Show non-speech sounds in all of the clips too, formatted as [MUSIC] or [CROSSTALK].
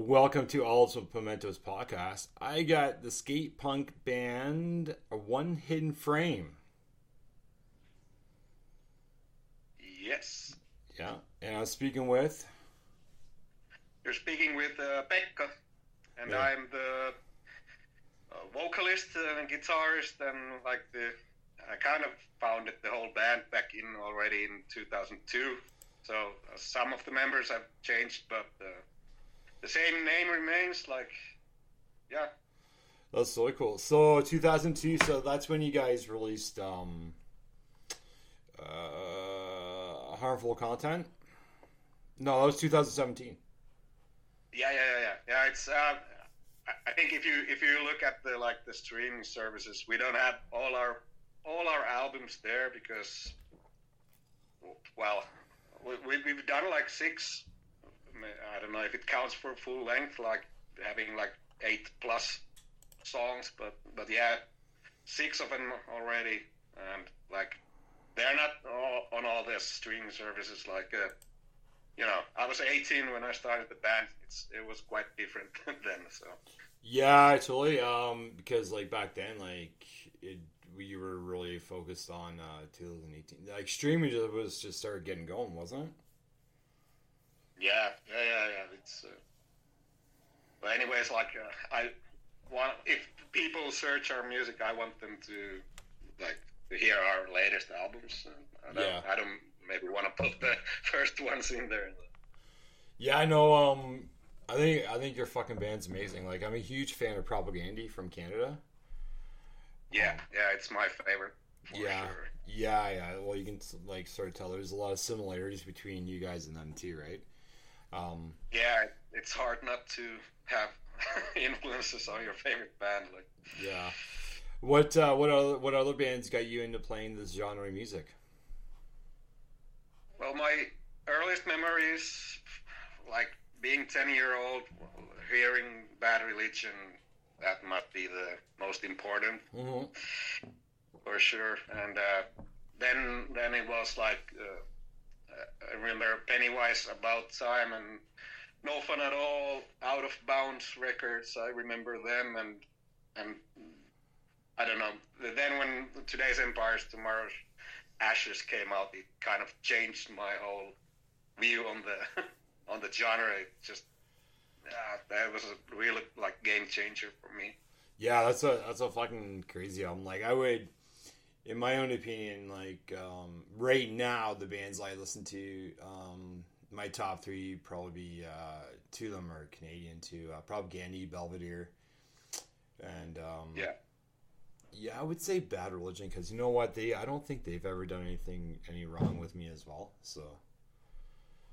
Welcome to Also Pimentos podcast. I got the skate punk band One Hidden Frame. Yes. Yeah, and I'm speaking with. You're speaking with uh, Pekka, and Yeah. I'm the uh, vocalist and guitarist, and like the I kind of founded the whole band back in already in 2002. So uh, some of the members have changed, but uh, the same name remains. Like, yeah, That's so cool. So 2002. So that's when you guys released um, uh, harmful content. No, that was 2017. yeah, yeah, yeah, yeah. yeah it's. Uh, I- think if you if you look at the like the streaming services, we don't have all our all our albums there because, well, we, we- we've done like six. I don't know if it counts for full length, like having like eight plus songs, but but yeah, six of them already, and like they're not all, on all the streaming services. Like, uh, you know, I was 18 when I started the band. It's it was quite different [LAUGHS] then. So Yeah, totally. Um, because like back then, like it, we were really focused on uh 2018. Like streaming was just started getting going, wasn't it? Yeah, yeah, yeah, yeah. It's. Uh, but anyways, like uh, I want if people search our music, I want them to like to hear our latest albums. I don't, Yeah. I don't maybe want to put the [LAUGHS] first ones in there. Yeah, I know. Um, I think I think your fucking band's amazing. Like, I'm a huge fan of Propagandhi from Canada. Yeah, yeah, it's my favorite. Yeah, sure. yeah, yeah. Well, you can like sort of tell there's a lot of similarities between you guys and them too, right? Um, Yeah, it's hard not to have [LAUGHS] influences on your favorite band. Like, yeah. What uh, what other what other bands got you into playing this genre of music? well, my earliest memories, like being ten year old, hearing Bad Religion, that must be the most important hmm for sure. And uh, then then it was like uh, I remember Pennywise About Time and No Fun at All, Out of Bounds records. I remember them and and I don't know. Then when Today's Empires, Tomorrow's Ashes came out, it kind of changed my whole view on the [LAUGHS] on the genre. It just yeah, that was a really like game changer for me. Yeah, that's a that's a fucking crazy I'm Like I would, in my own opinion, like um, right now the bands I listen to, um, my top three probably be uh, two of them are Canadian too. Uh, Propagandhi, Belvedere, and um, Yeah. yeah, I would say Bad Religion because you know what they I don't think they've ever done anything any wrong with me as well. So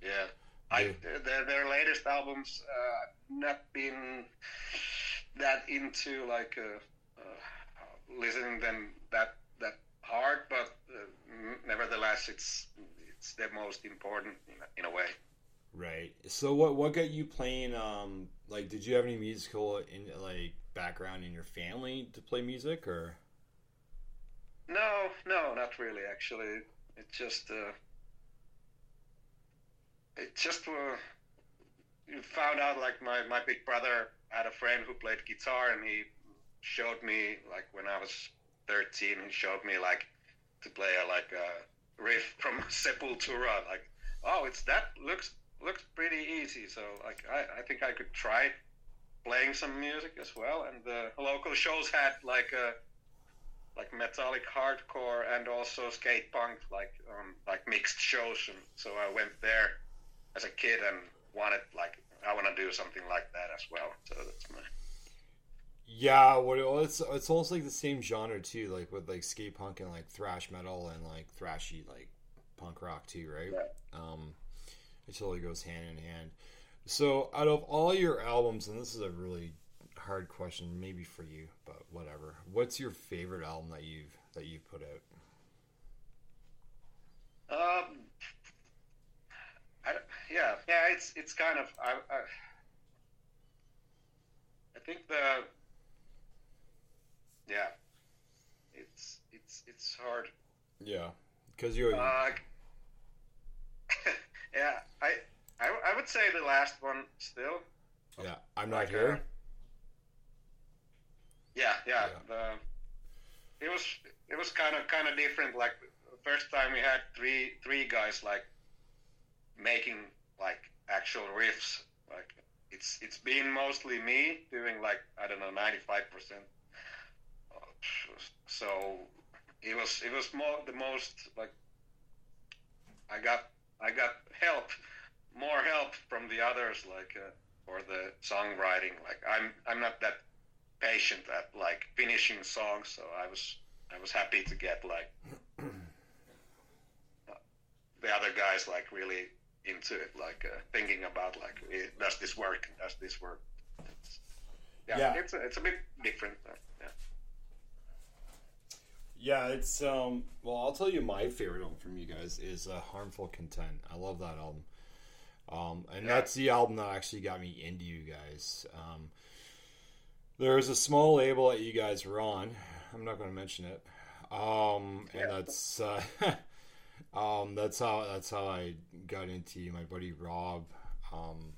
Yeah. I, Yeah. their, their latest albums, uh, not been that into like uh, uh, listening them that hard, but uh, nevertheless, it's it's the most important in a, in a way. Right. So what what got you playing um like did you have any musical in like background in your family to play music or No, no, not really. Actually, it just uh, it just uh, you found out like my my big brother had a friend who played guitar, and he showed me like when I was thirteen, he showed me like to play a like a riff from [LAUGHS] Sepultura. Like, oh, it's that looks looks pretty easy. So like I I think I could try playing some music as well. And the local shows had like a like metallic hardcore and also skate punk like um, like mixed shows and so I went there as a kid and wanted like I want to do something like that as well so that's my Yeah, what well, it's it's almost like the same genre too, like with like skate punk and like thrash metal and like thrashy like punk rock too, right? Yeah. Um, it totally goes hand in hand. So, out of all your albums, and this is a really hard question, maybe for you, but whatever. What's your favorite album that you've that you've put out? um I, yeah yeah it's it's kind of I, I I think the yeah it's it's it's hard Yeah, because you. Uh, [LAUGHS] yeah, I, I I would say the last one still. Yeah, I'm not Like, here. uh, Yeah, yeah. Yeah. The, it was it was kind of kind of different. Like first time we had three three guys like making like actual riffs. Like it's it's been mostly me doing like I don't know ninety five percent. So it was it was more the most like I got I got help more help from the others like uh, for the songwriting. Like I'm I'm not that patient at like finishing songs, so I was I was happy to get like [CLEARS THROAT] the other guys like really into it, like uh, thinking about like eh, does this work? Does this work? Yeah, Yeah. it's a, it's a bit different. Uh, yeah. Yeah, it's um. Well, I'll tell you my favorite album from you guys is uh, "Harmful Content." I love that album. Um, and Yeah. that's the album that actually got me into you guys. Um, there's a small label that you guys were on. I'm not going to mention it. Um, and Yeah. that's uh, [LAUGHS] um, that's how that's how I got into you. My buddy Rob um,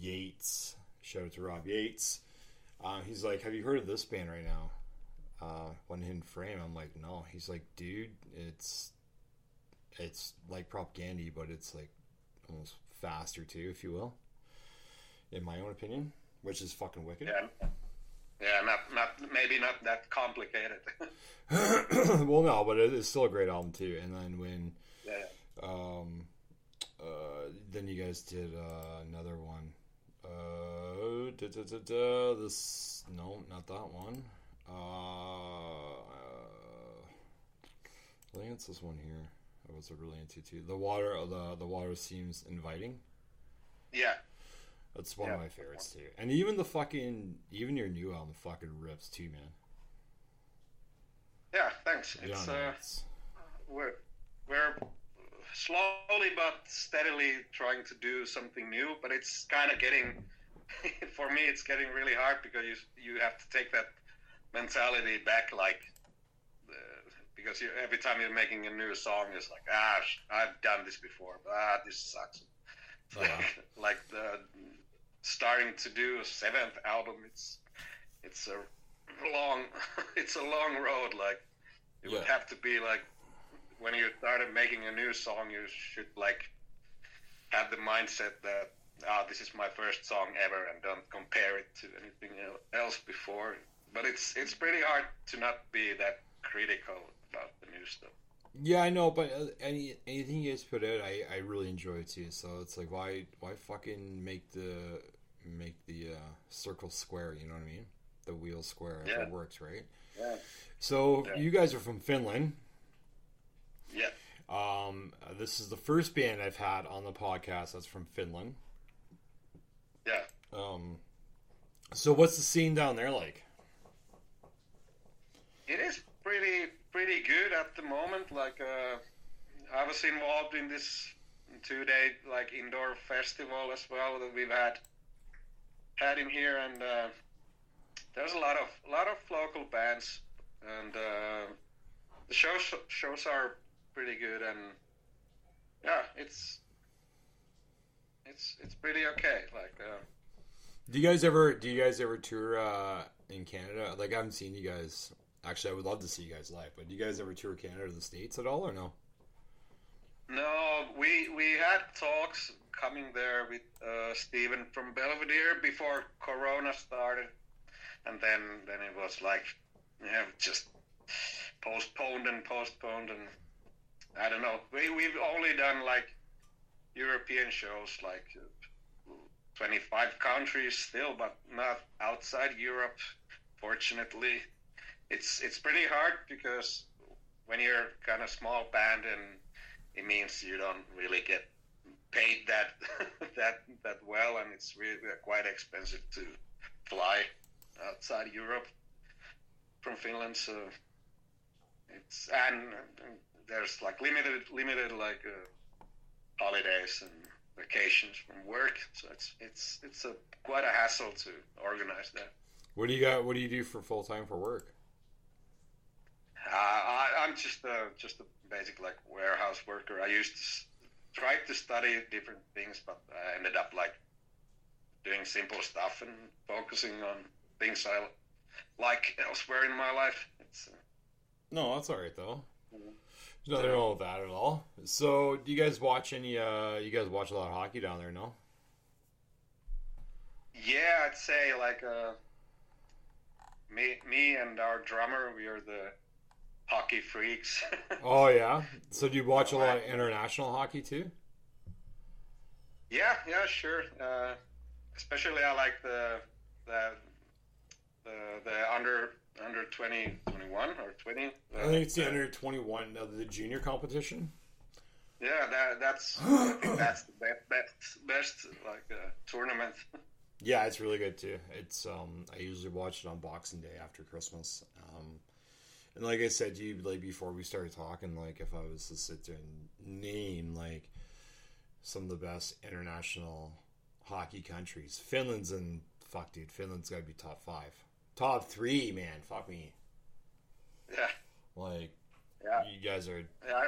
Yates. Shout out to Rob Yates. Uh, he's like, "Have you heard of this band right now?" Uh, One Hidden Frame. I'm like, no. He's like, dude, it's it's like Propagandhi, but it's like almost faster too, if you will. In my own opinion, which is fucking wicked. Yeah. Yeah, not not maybe not that complicated. [COUGHS] well, no, but it is still a great album too. And then when yeah. um, uh, then you guys did uh, another one. Uh, da, da, da, da, this no, not that one. Uh, I think it's this one here. I was really into too. The water, the the water seems inviting. Yeah. That's one Yeah. of my favorites too. And even the fucking, even your new album fucking rips too, man. Yeah, thanks. It's uh it's- we're we're slowly but steadily trying to do something new, but it's kind of getting [LAUGHS] for me it's getting really hard because you you have to take that mentality back like uh, because you, every time you're making a new song it's like ah I've done this before but ah this sucks. Oh, wow. [LAUGHS] like the starting to do a seventh album it's it's a long [LAUGHS] it's a long road like it would have to be like when you started making a new song you should like have the mindset that ah this is my first song ever and don't compare it to anything else before but it's it's pretty hard to not be that critical about the new stuff Yeah, I know, but uh, any anything you guys put out, I, I really enjoy it too. So it's like, why why fucking make the make the uh, circle square? You know what I mean? The wheel square. If it works, right? yeah So Yeah. you guys are from Finland. yeah Um, this is the first band I've had on the podcast that's from Finland. yeah Um, so what's the scene down there like? It is pretty pretty good at the moment. Like uh, I was involved in this two day like indoor festival as well that we've had had in here, and uh, there's a lot of lot of local bands, and uh, the shows shows are pretty good, and yeah, it's it's it's pretty okay. Like. Uh, Do you guys ever do you guys ever tour uh, in Canada? Like I haven't seen you guys. Actually, I would love to see you guys live. But do you guys ever tour Canada or the states at all, or no? No, we we had talks coming there with uh, Steven from Belvedere before Corona started, and then then it was like, yeah, just postponed and postponed, and I don't know. We we've only done like European shows, like twenty five countries still, but not outside Europe. Fortunately, it's it's pretty hard because when you're kind of small band and it means you don't really get paid that [LAUGHS] that that well, and it's really quite expensive to fly outside Europe from Finland. So it's and, and there's like limited limited like uh, holidays and vacations from work. So it's it's it's a quite a hassle to organize that. What do you got? What do you do for full time for work? Uh, I, I'm just a just a basic like warehouse worker. I used to s- try to study different things, but I ended up like doing simple stuff and focusing on things I like elsewhere in my life. It's, uh, No, that's all right though. Mhm. There's nothing wrong with that at all. So, do you guys watch any? uh You guys watch a lot of hockey down there? No. yeah, I'd say like uh, me, me and our drummer, we are the hockey freaks. [LAUGHS] Oh yeah. So, do you watch a lot of international hockey too? yeah, yeah, sure. Uh, especially I like the the the, the under under 20, 21 or twenty. I think it's the under twenty one of the junior competition. Yeah, that that's I [GASPS] think that's the best best, best like uh, tournament. [LAUGHS] Yeah, it's really good too. It's um I usually watch it on Boxing Day after Christmas. Um and like I said to you like before we started talking, like if I was to sit there and name like some of the best international hockey countries, Finland's in fuck dude, Finland's gotta be top five. Top three, man. Fuck me. Yeah, Like yeah, you guys are yeah.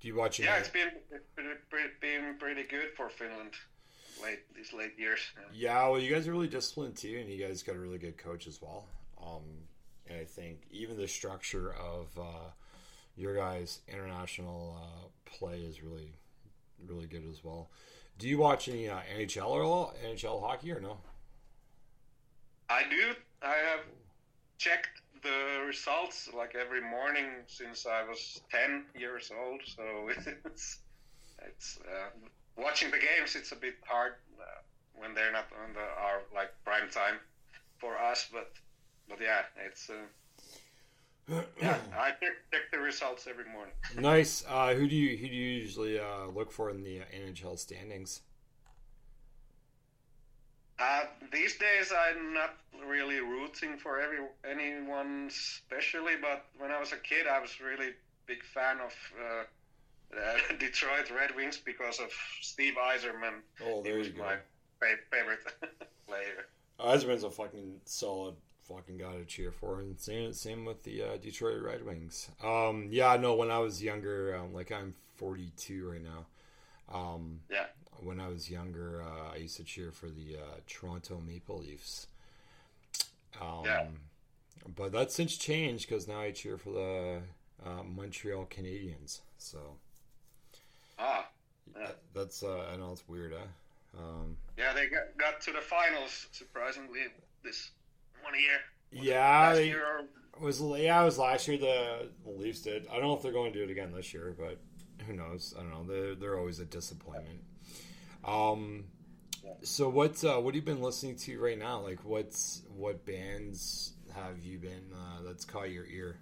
do you watch any Yeah, it's been it's been pretty, been pretty good for Finland late these late years. Yeah. Yeah, well, you guys are really disciplined too, and you guys got a really good coach as well. Um, and I think even the structure of uh, your guys' international uh, play is really, really good as well. Do you watch any uh, NHL or all, NHL hockey or no? I do. I have checked the results like every morning since I was ten years old. So [LAUGHS] it's it's uh, watching the games. It's a bit hard uh, when they're not on the our like prime time for us. But but yeah, it's. Uh, [CLEARS THROAT] yeah, I check, check the results every morning. [LAUGHS] nice. Uh, who do you who do you usually uh, look for in the NHL standings? Uh, these days, I'm not really rooting for every anyone especially, but when I was a kid, I was really big fan of uh, uh, [LAUGHS] Detroit Red Wings because of Steve Yzerman. Oh, He there was you go. my fa- favorite [LAUGHS] player. Yzerman's a fucking solid fucking got to cheer for, and same same with the uh, Detroit Red Wings. Um, yeah, no, when I was younger, um, like I'm 42 right now. Um, Yeah. When I was younger, uh, I used to cheer for the uh, Toronto Maple Leafs. Um, Yeah. But that's since changed because now I cheer for the uh, Montreal Canadiens. So Ah, Yeah. that's uh, I know it's weird, huh? Um, yeah, they got, got to the finals surprisingly this one year. yeah, Last year or It was yeah, it was last year the Leafs did. I don't know if they're going to do it again this year, but who knows? I don't know. They're they're always a disappointment. Um, so what uh, what have you been listening to right now? Like what's what bands have you been uh, that's caught your ear?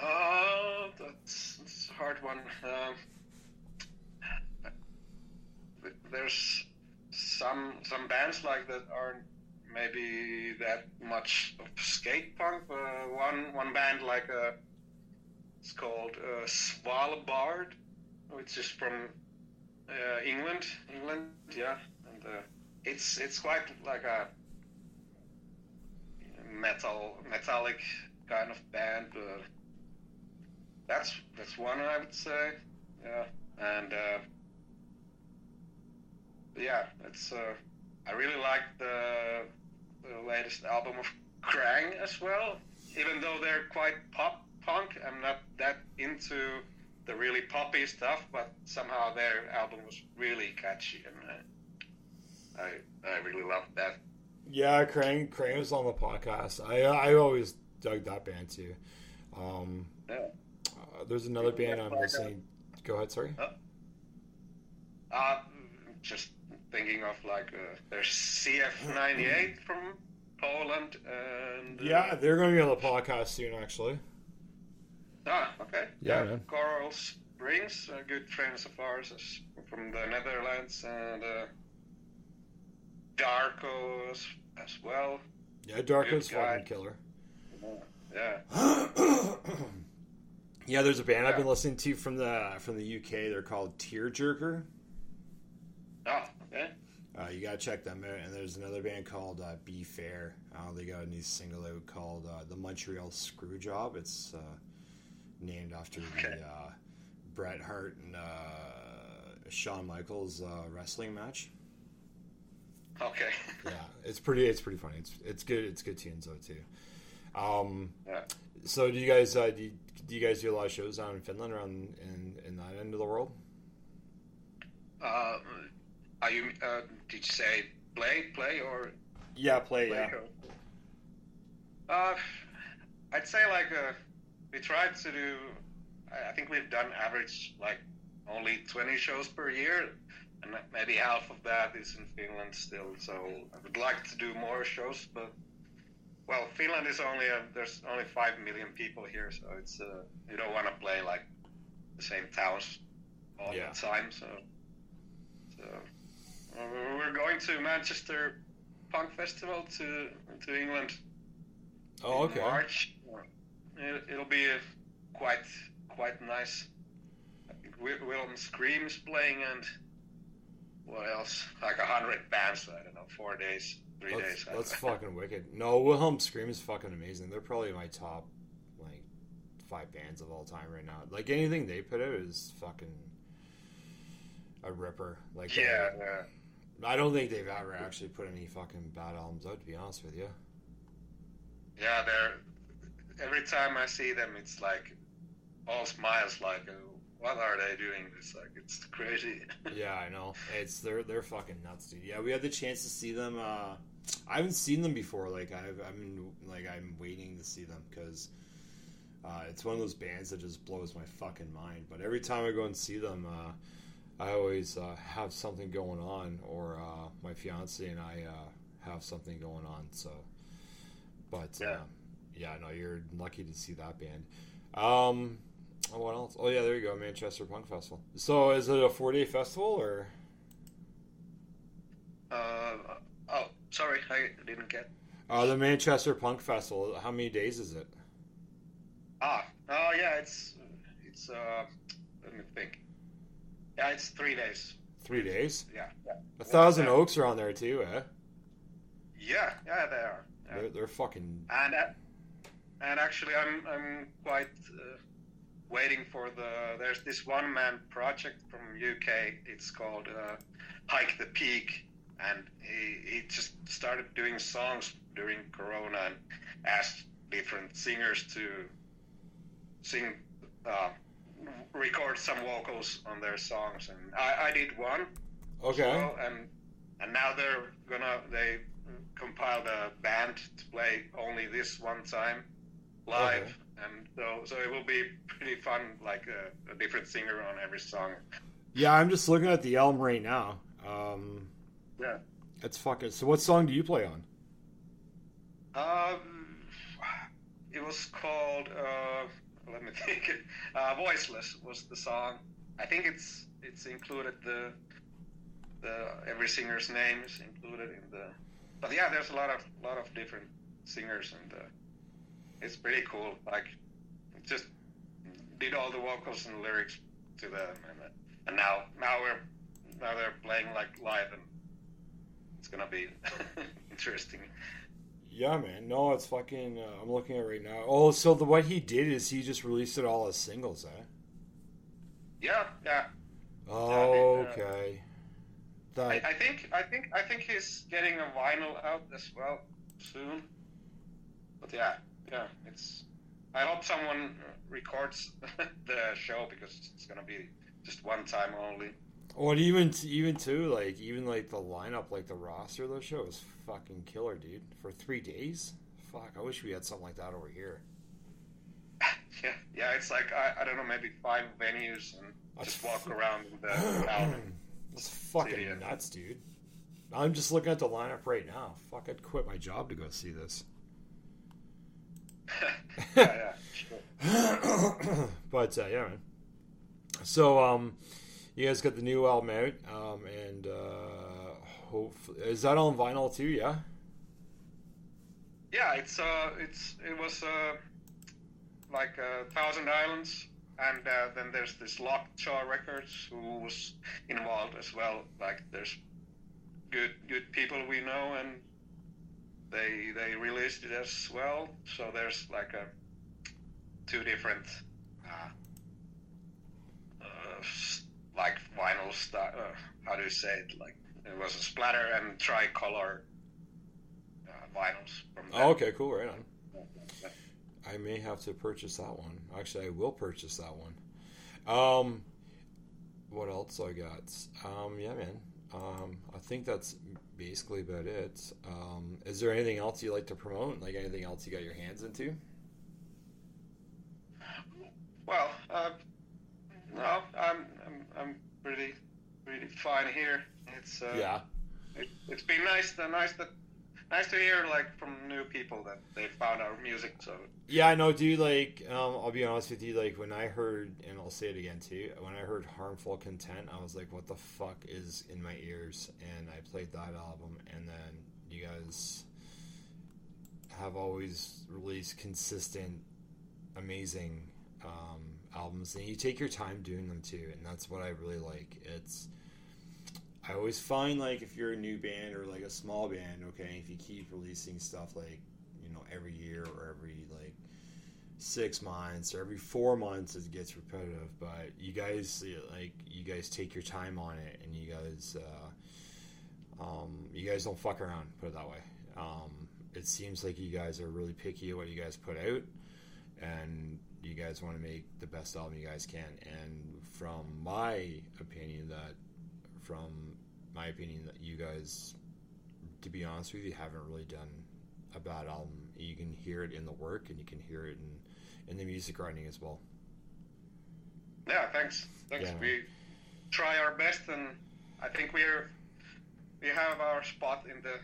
Oh, that's, that's a hard one. Um, there's some some bands like that aren't maybe that much of skate punk. Uh, one one band like uh, it's called uh, Svalbard, which is from uh, England. England, yeah, and uh, it's it's quite like a metal metallic kind of band. Uh, that's that's one I would say. Yeah, and uh, yeah, it's. Uh, I really like the the latest album of Krang as well. Even though they're quite pop punk, I'm not that into the really poppy stuff, but somehow their album was really catchy, and uh, I I really loved that. Yeah, Crane Crane was on the podcast. I I always dug that band too. Um, Yeah. uh, there's another band I'm listening. Go ahead, sorry. Uh, just thinking of like uh, there's [LAUGHS] CF98 from Poland and uh, Yeah, they're going to be on the podcast soon, actually. Ah, okay. Yeah, man. Coral Springs, uh, good friends of ours from the Netherlands, and uh, Darko as, as well. Yeah, Darko's Good fucking killer. Yeah. [CLEARS THROAT] yeah, there's a band I've been listening to from the from the UK. They're called Tearjerker. Oh, okay. Uh, you gotta check them out. And there's another band called uh, Be Fair. Uh, they got a new single out called uh, "The Montreal Screwjob." It's uh, named after Okay. the uh, Bret Hart and uh, Shawn Michaels uh, wrestling match. Okay. [LAUGHS] Yeah, it's pretty. It's pretty funny. It's it's good. It's good tunes though too. Um, Yeah. so do you guys uh, do, you, do you guys do a lot of shows down in Finland or on in in that end of the world? Uh, are you? Uh, did you say play, play, or Yeah, play. play? show? Uh, I'd say like uh, we tried to do. I think we've done average like only 20 shows per year, and maybe half of that is in Finland still. So I would like to do more shows, but well, Finland is only a, there's only five million people here, so it's uh, you don't want to play like the same towns all Yeah. the time. So so uh, we're going to Manchester Punk Festival to to England Oh, in okay. March. It, it'll be quite quite nice. Wilhelm Scream is playing and what else? Like a hundred bands. I don't know, four days, three That's, days. That's fucking wicked. No, Wilhelm Scream is fucking amazing. They're probably my top like five bands of all time right now. Like anything they put out is fucking a ripper. Like Yeah, yeah, I don't think they've ever actually put any fucking bad albums out. To be honest with you. yeah. They're every time I see them, it's like all smiles. Like, uh, what are they doing? It's like it's crazy. [LAUGHS] yeah, I know. It's they're they're fucking nuts, dude. Yeah, we had the chance to see them. Uh, I haven't seen them before. Like I've I'm like I'm waiting to see them because uh, it's one of those bands that just blows my fucking mind. But every time I go and see them, uh, I always uh, have something going on, or uh, my fiance and I uh, have something going on. So, but Yeah. uh, yeah, no, you're lucky to see that band. Um, oh, what else? Oh yeah, there you go, Manchester Punk Festival. So is it a four day festival or? Uh, oh, sorry, I didn't get. Uh, the Manchester Punk Festival. How many days is it? Ah, oh yeah, it's it's uh, let me think. Yeah, it's three days. Three days. Yeah, yeah, A Thousand Yeah. Oaks are on there too, eh? yeah, yeah they are. Yeah. They're, they're fucking. And uh, and actually, I'm I'm quite uh, waiting for the. There's this one man project from UK. It's called uh, Hike the Peak, and he he just started doing songs during Corona and asked different singers to sing. Record some vocals on their songs and I, I did one Okay. well, and and now they're gonna they compiled a band to play only this one time live, Okay. and so so it will be pretty fun, like a, a different singer on every song. Yeah, I'm just looking at the album right now. Um, Yeah. it's fucking. So, what song do you play on? Um, it was called. Uh, let me [LAUGHS] think. Uh, Voiceless was the song. I think it's it's included the the every singer's name is included in the. But yeah, there's a lot of lot of different singers and uh, it's pretty cool. Like just did all the vocals and lyrics to them, and uh, and now now we're now they're playing like live and it's gonna be [LAUGHS] interesting. Yeah, man. No, it's fucking. Uh, I'm looking at it right now. Oh, so the what he did is he just released it all as singles, eh? Yeah, yeah. Oh, Yeah, I mean, uh, okay. I, I think I think I think he's getting a vinyl out as well soon. But yeah, yeah, it's. I hope someone records [LAUGHS] the show because it's gonna be just one time only. Well, even even too, like even like the lineup, like the roster of the show is fucking killer, dude. For three days, fuck. I wish we had something like that over here. [LAUGHS] Yeah, yeah, it's like I, I don't know, maybe five venues and That's just walk fu- around the [CLEARS THROAT] town. That's fucking nuts, dude. I'm just looking at the lineup right now. Fuck, I'd quit my job to go see this. [LAUGHS] [LAUGHS] yeah, yeah, [CLEARS THROAT] but uh, yeah, man. So um, you guys got the new album out, um, and uh, hopefully, is that on vinyl too? Yeah. Yeah, it's uh, it's it was uh, like uh, Thousand Islands, and uh, then there's this Lockjaw Records who was involved as well. Like there's good good people we know, and they they released it as well. So there's like a two different uh, uh, like vinyl stuff. Uh, how do you say it? Like it was a splatter and tricolor uh, vinyls from them. Oh, okay, cool. Right on. I may have to purchase that one. Actually, I will purchase that one. Um, what else I got? Um, yeah, man. Um, I think that's basically about it. Um, is there anything else you like to promote? Like anything else you got your hands into? Well, uh, no, I'm, I'm pretty pretty fine here. It's uh, Yeah. it, it's been nice nice that nice to hear like from new people that they found our music. So Yeah, I know, dude. Like, um, I'll be honest with you. Like, when I heard, and I'll say it again too, when I heard "Harmful Content," I was like, "What the fuck is in my ears?" And I played that album, and then you guys have always released consistent, amazing um, albums, and you take your time doing them too, and that's what I really like. It's I always find like if you're a new band or like a small band, okay, if you keep releasing stuff like you know every year or every like six months or every four months it gets repetitive but you guys like you guys take your time on it and you guys uh, um, you guys don't fuck around put it that way um, it seems like you guys are really picky at what you guys put out and you guys want to make the best album you guys can and from my opinion that from my opinion that you guys to be honest with you haven't really done a bad album. You can hear it in the work, and you can hear it in in the music writing as well. yeah, thanks. Thanks. Yeah. We try our best, and I think we're we have our spot in the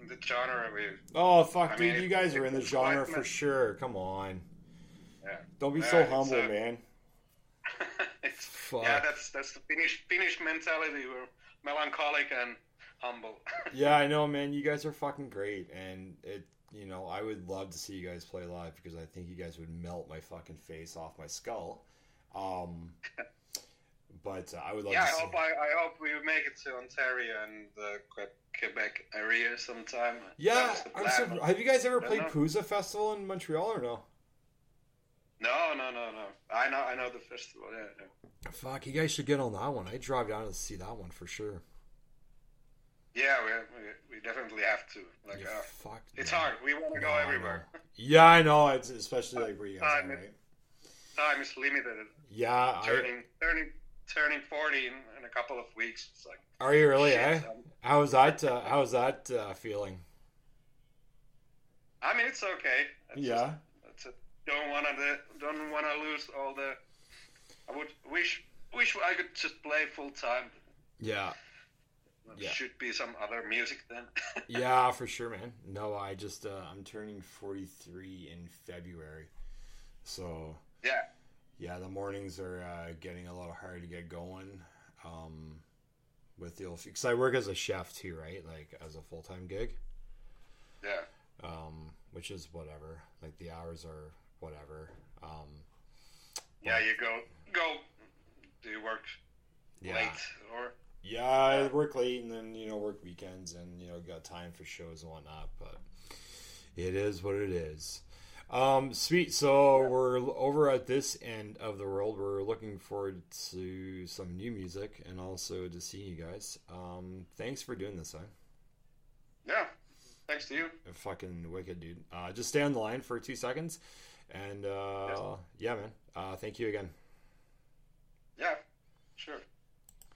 in the genre. We Oh fuck, I dude! mean, you guys are in the genre for sure. Come on, yeah. don't be Yeah, so humble, uh, man. [LAUGHS] yeah, that's that's the Finnish Finnish mentality. We're melancholic and humble. [LAUGHS] Yeah, I know, man. You guys are fucking great, and it. You know, I would love to see you guys play live because I think you guys would melt my fucking face off my skull. Um, [LAUGHS] but uh, I would love yeah, to I see. hope I, I hope we make it to Ontario and the Quebec area sometime. Yeah, I'm so, have you guys ever played. Pouzza Festival in Montreal or no? No, no, no, no. I know, I know the festival. Yeah, yeah. Fuck, you guys should get on that one. I drive down to see that one for sure. Yeah, we, we, we definitely have to. Like, Yeah, uh, fuck. it's man. hard. We want to No, go everywhere. know. Yeah, I know. It's especially like where you guys Time are, right? Time is limited. Yeah, I, Turning, turning, turning forty in, in a couple of weeks. It's like, are you really? shit, Eh? um, How's that? Uh, how's that uh, feeling? I mean, it's okay. It's Yeah. Just, don't want to don't want to lose all the. I would wish wish I could just play full time. Yeah, There Yeah. should be some other music then. [LAUGHS] yeah, for sure, man. No, I just uh, I'm turning 43 in February, so yeah. yeah, the mornings are uh, getting a little hard to get going. Um, with the old because I work as a chef too, right? Like as a full time gig. Yeah. um, which is whatever. Like the hours are whatever. Um, Yeah, you go go. Do you work yeah, late or? yeah. I work late and then you know work weekends and you know got time for shows and whatnot. But it is what it is. Um, sweet. So we're over at this end of the world. We're looking forward to some new music and also to seeing you guys. Um, thanks for doing this, huh? Yeah. Thanks to you. Fucking wicked, dude. Uh, just stay on the line for two seconds, and uh, yeah, man. Uh, thank you again. Yeah. Sure.